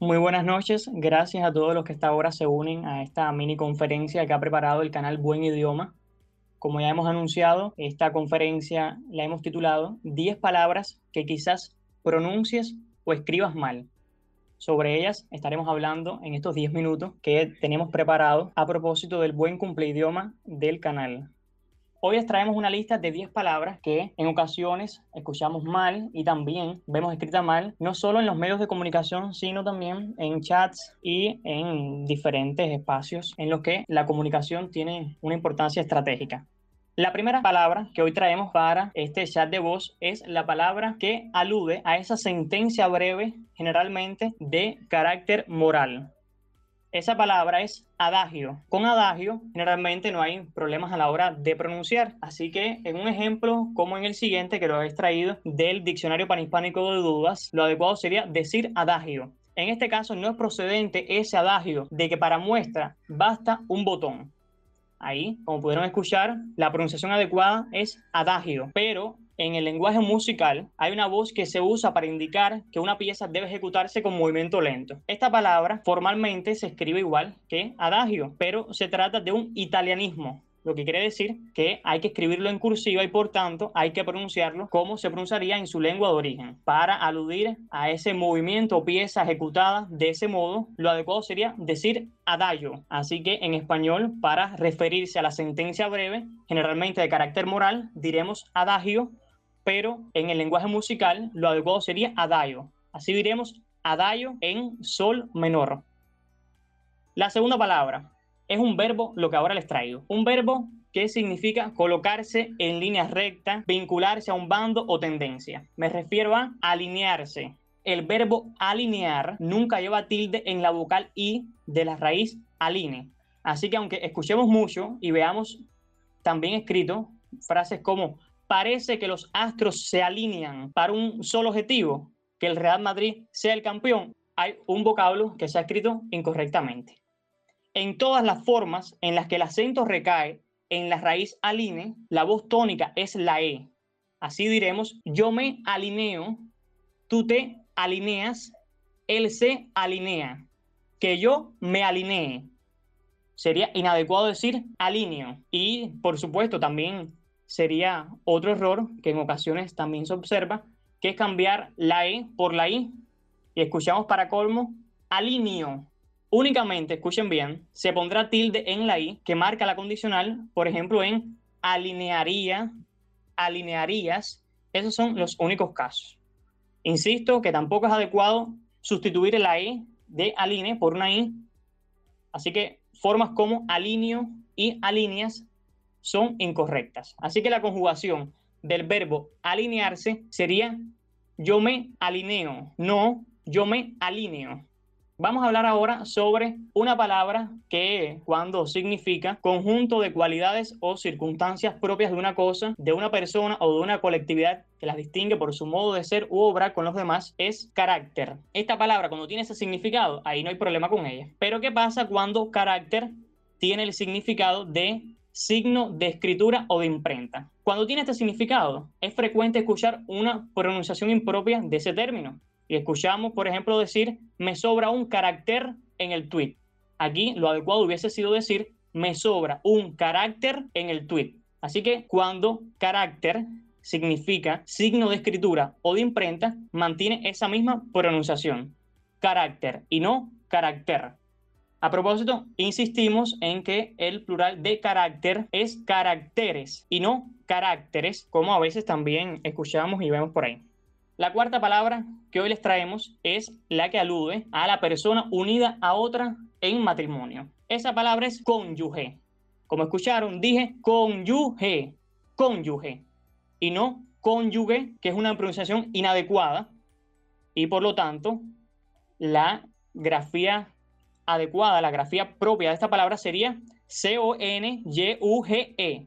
Muy buenas noches, gracias a todos los que hasta ahora se unen a esta mini conferencia que ha preparado el canal Buen Idioma. Como ya hemos anunciado, esta conferencia la hemos titulado 10 palabras que quizás pronuncies o escribas mal. Sobre ellas estaremos hablando en estos 10 minutos que tenemos preparados a propósito del buen idioma del canal. Hoy les traemos una lista de 10 palabras que en ocasiones escuchamos mal y también vemos escrita mal, no solo en los medios de comunicación, sino también en chats y en diferentes espacios en los que la comunicación tiene una importancia estratégica. La primera palabra que hoy traemos para este chat de voz es la palabra que alude a esa sentencia breve, generalmente de carácter moral. Esa palabra es adagio. Con adagio generalmente no hay problemas a la hora de pronunciar. Así que en un ejemplo como en el siguiente que lo he extraído del diccionario panhispánico de dudas, lo adecuado sería decir adagio. En este caso no es procedente ese adagio de que para muestra basta un botón. Ahí, como pudieron escuchar, la pronunciación adecuada es adagio, pero en el lenguaje musical hay una voz que se usa para indicar que una pieza debe ejecutarse con movimiento lento. Esta palabra formalmente se escribe igual que adagio, pero se trata de un italianismo lo que quiere decir que hay que escribirlo en cursiva y por tanto hay que pronunciarlo como se pronunciaría en su lengua de origen. Para aludir a ese movimiento o pieza ejecutada de ese modo, lo adecuado sería decir adagio. Así que en español, para referirse a la sentencia breve, generalmente de carácter moral, diremos adagio pero en el lenguaje musical lo adecuado sería adagio. Así diremos adagio en sol menor. La segunda palabra es un verbo, lo que ahora les traigo. Un verbo que significa colocarse en línea recta, vincularse a un bando o tendencia. Me refiero a alinearse. El verbo alinear nunca lleva tilde en la vocal i de la raíz aline. Así que aunque escuchemos mucho y veamos también escrito frases como parece que los astros se alinean para un solo objetivo, que el Real Madrid sea el campeón, hay un vocablo que se ha escrito incorrectamente. En todas las formas en las que el acento recae en la raíz aline, la voz tónica es la E. Así diremos, yo me alineo, tú te alineas, él se alinea, que yo me alinee. Sería inadecuado decir alineo. Y, por supuesto, también sería otro error que en ocasiones también se observa, que es cambiar la E por la I. Y escuchamos para colmo, alineo. Únicamente, escuchen bien, se pondrá tilde en la I que marca la condicional, por ejemplo, en alinearía, alinearías. Esos son los únicos casos. Insisto que tampoco es adecuado sustituir la E de aline por una I. Así que formas como alineo y alineas son incorrectas. Así que la conjugación del verbo alinearse sería yo me alineo, no yo me alineo. Vamos a hablar ahora sobre una palabra que cuando significa conjunto de cualidades o circunstancias propias de una cosa, de una persona o de una colectividad que las distingue por su modo de ser u obra con los demás, es carácter. Esta palabra cuando tiene ese significado, ahí no hay problema con ella. Pero ¿qué pasa cuando carácter tiene el significado de signo de escritura o de imprenta. Cuando tiene este significado, es frecuente escuchar una pronunciación impropia de ese término. Y escuchamos, por ejemplo, decir, me sobra un carácter en el tweet. Aquí lo adecuado hubiese sido decir, me sobra un carácter en el tweet. Así que cuando carácter significa signo de escritura o de imprenta, mantiene esa misma pronunciación. Carácter y no carácter. A propósito, insistimos en que el plural de carácter es caracteres y no caracteres, como a veces también escuchamos y vemos por ahí. La cuarta palabra que hoy les traemos es la que alude a la persona unida a otra en matrimonio. Esa palabra es cónyuge. Como escucharon, dije cónyuge, cónyuge, y no cónyuge, que es una pronunciación inadecuada, y por lo tanto la grafía adecuada, la grafía propia de esta palabra sería C-O-N-Y-U-G-E.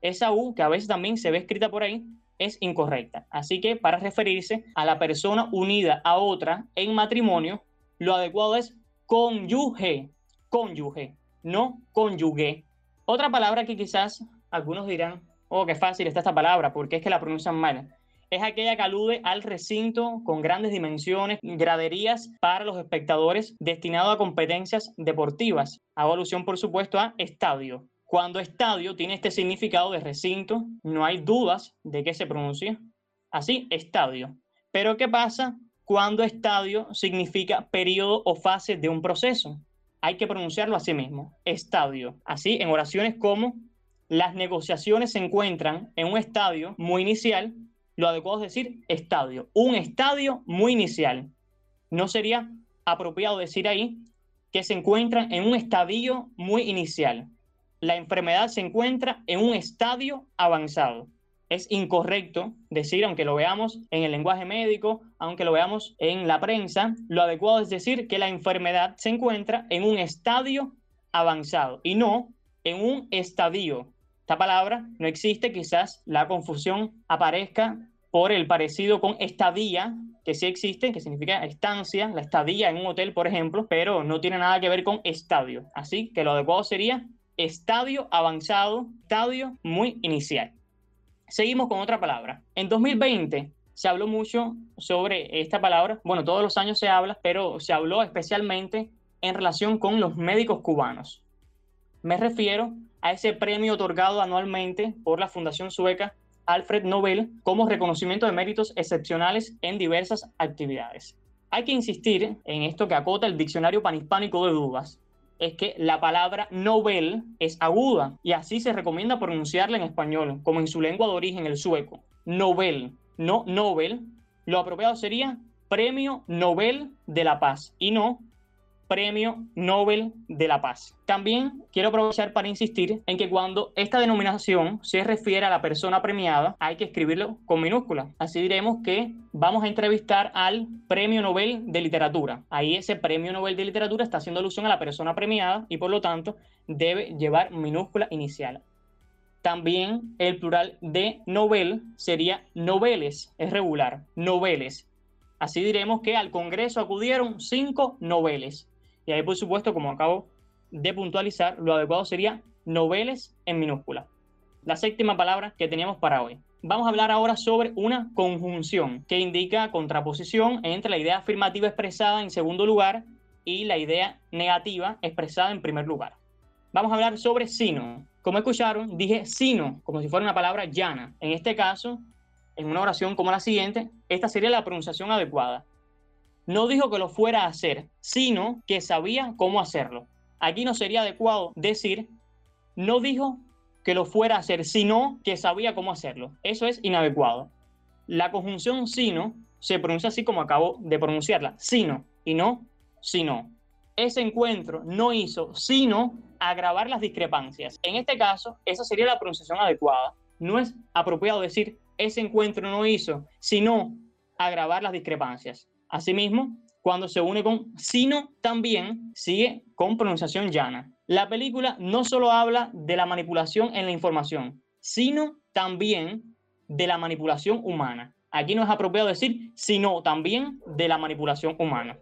Esa U, que a veces también se ve escrita por ahí, es incorrecta. Así que para referirse a la persona unida a otra en matrimonio, lo adecuado es cónyuge, cónyuge, no cónyuge. Otra palabra que quizás algunos dirán, oh, qué fácil está esta palabra, porque es que la pronuncian mal. Es aquella que alude al recinto con grandes dimensiones, graderías para los espectadores destinado a competencias deportivas. Hago alusión, por supuesto, a estadio. Cuando estadio tiene este significado de recinto, no hay dudas de que se pronuncia así, estadio. Pero ¿qué pasa cuando estadio significa periodo o fase de un proceso? Hay que pronunciarlo así mismo, estadio. Así, en oraciones como las negociaciones se encuentran en un estadio muy inicial, lo adecuado es decir estadio, un estadio muy inicial. No sería apropiado decir ahí que se encuentran en un estadio muy inicial la enfermedad se encuentra en un estadio avanzado. Es incorrecto decir, aunque lo veamos en el lenguaje médico, aunque lo veamos en la prensa, lo adecuado es decir que la enfermedad se encuentra en un estadio avanzado y no en un estadio. Esta palabra no existe, quizás la confusión aparezca por el parecido con estadía, que sí existe, que significa estancia, la estadía en un hotel, por ejemplo, pero no tiene nada que ver con estadio. Así que lo adecuado sería estadio avanzado, estadio muy inicial. Seguimos con otra palabra. En 2020 se habló mucho sobre esta palabra. Bueno, todos los años se habla, pero se habló especialmente en relación con los médicos cubanos. Me refiero a ese premio otorgado anualmente por la Fundación Sueca Alfred Nobel como reconocimiento de méritos excepcionales en diversas actividades. Hay que insistir en esto que acota el diccionario panhispánico de dudas, es que la palabra Nobel es aguda y así se recomienda pronunciarla en español, como en su lengua de origen, el sueco. Nobel, no Nobel. Lo apropiado sería Premio Nobel de la Paz y no Premio Nobel de la Paz. También quiero aprovechar para insistir en que cuando esta denominación se refiere a la persona premiada, hay que escribirlo con minúscula. Así diremos que vamos a entrevistar al Premio Nobel de Literatura. Ahí ese Premio Nobel de Literatura está haciendo alusión a la persona premiada y por lo tanto debe llevar minúscula inicial. También el plural de Nobel sería noveles, es regular, noveles. Así diremos que al Congreso acudieron cinco noveles. Y ahí, por supuesto, como acabo de puntualizar, lo adecuado sería noveles en minúscula. La séptima palabra que teníamos para hoy. Vamos a hablar ahora sobre una conjunción que indica contraposición entre la idea afirmativa expresada en segundo lugar y la idea negativa expresada en primer lugar. Vamos a hablar sobre sino. Como escucharon, dije sino, como si fuera una palabra llana. En este caso, en una oración como la siguiente, esta sería la pronunciación adecuada no dijo que lo fuera a hacer, sino que sabía cómo hacerlo. Aquí no sería adecuado decir, no dijo que lo fuera a hacer, sino que sabía cómo hacerlo. Eso es inadecuado. La conjunción sino se pronuncia así como acabo de pronunciarla, sino y no sino. Ese encuentro no hizo sino agravar las discrepancias. En este caso, esa sería la pronunciación adecuada. No es apropiado decir ese encuentro no hizo sino agravar las discrepancias. Asimismo, cuando se une con sino, también sigue con pronunciación llana. La película no solo habla de la manipulación en la información, sino también de la manipulación humana. Aquí no es apropiado decir sino también de la manipulación humana.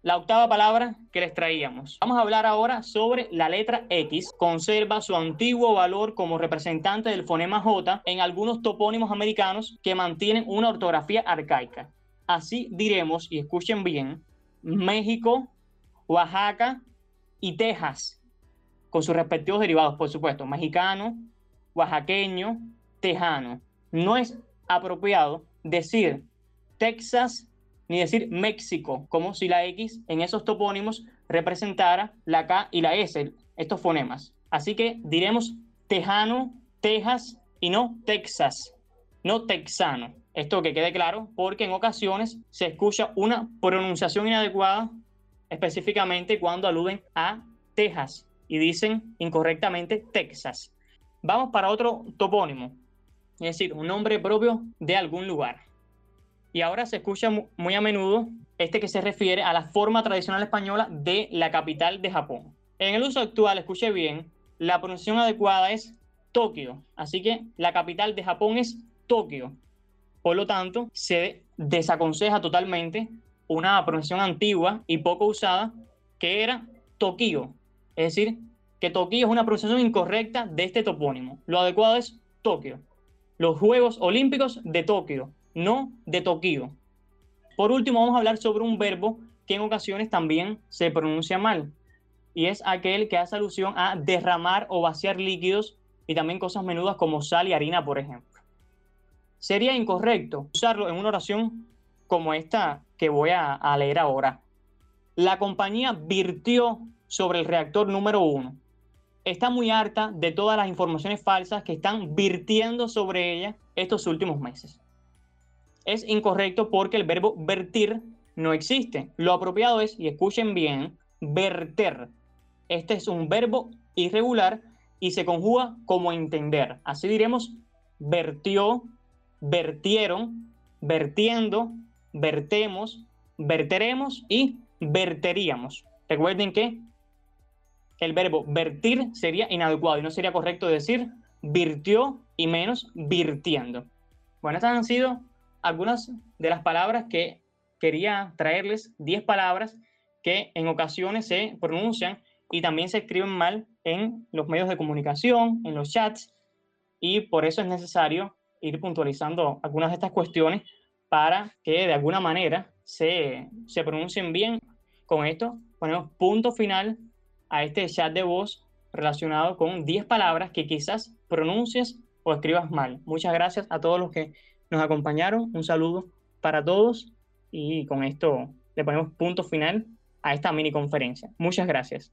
La octava palabra que les traíamos. Vamos a hablar ahora sobre la letra X. Conserva su antiguo valor como representante del fonema J en algunos topónimos americanos que mantienen una ortografía arcaica. Así diremos, y escuchen bien, México, Oaxaca y Texas, con sus respectivos derivados, por supuesto, mexicano, oaxaqueño, tejano. No es apropiado decir Texas ni decir México, como si la X en esos topónimos representara la K y la S, estos fonemas. Así que diremos tejano, Texas y no Texas, no texano. Esto que quede claro, porque en ocasiones se escucha una pronunciación inadecuada, específicamente cuando aluden a Texas y dicen incorrectamente Texas. Vamos para otro topónimo, es decir, un nombre propio de algún lugar. Y ahora se escucha muy a menudo este que se refiere a la forma tradicional española de la capital de Japón. En el uso actual, escuche bien, la pronunciación adecuada es Tokio. Así que la capital de Japón es Tokio. Por lo tanto, se desaconseja totalmente una pronunciación antigua y poco usada que era Tokio. Es decir, que Tokio es una pronunciación incorrecta de este topónimo. Lo adecuado es Tokio. Los Juegos Olímpicos de Tokio. no de Tokio. Por último, vamos a hablar sobre un verbo que en ocasiones también se pronuncia mal, y es aquel que hace alusión a derramar o vaciar líquidos y también cosas menudas como sal y harina, por ejemplo. Sería incorrecto usarlo en una oración como esta que voy a, leer ahora. La compañía virtió sobre el reactor número uno. Está muy harta de todas las informaciones falsas que están virtiendo sobre ella estos últimos meses. Es incorrecto porque el verbo vertir no existe. Lo apropiado es, y escuchen bien, verter. Este es un verbo irregular y se conjuga como entender. Así diremos vertió, vertieron, vertiendo, vertemos, verteremos y verteríamos. Recuerden que el verbo vertir sería inadecuado y no sería correcto decir virtió y menos virtiendo. Bueno, estas han sido algunas de las palabras que quería traerles, 10 palabras que en ocasiones se pronuncian y también se escriben mal en los medios de comunicación, en los chats, y por eso es necesario ir puntualizando algunas de estas cuestiones para que de alguna manera se, se pronuncien bien. Con esto ponemos punto final a este chat de voz relacionado con 10 palabras que quizás pronuncies o escribas mal. Muchas gracias a todos los que nos acompañaron. Un saludo para todos y con esto le ponemos punto final a esta mini conferencia. Muchas gracias.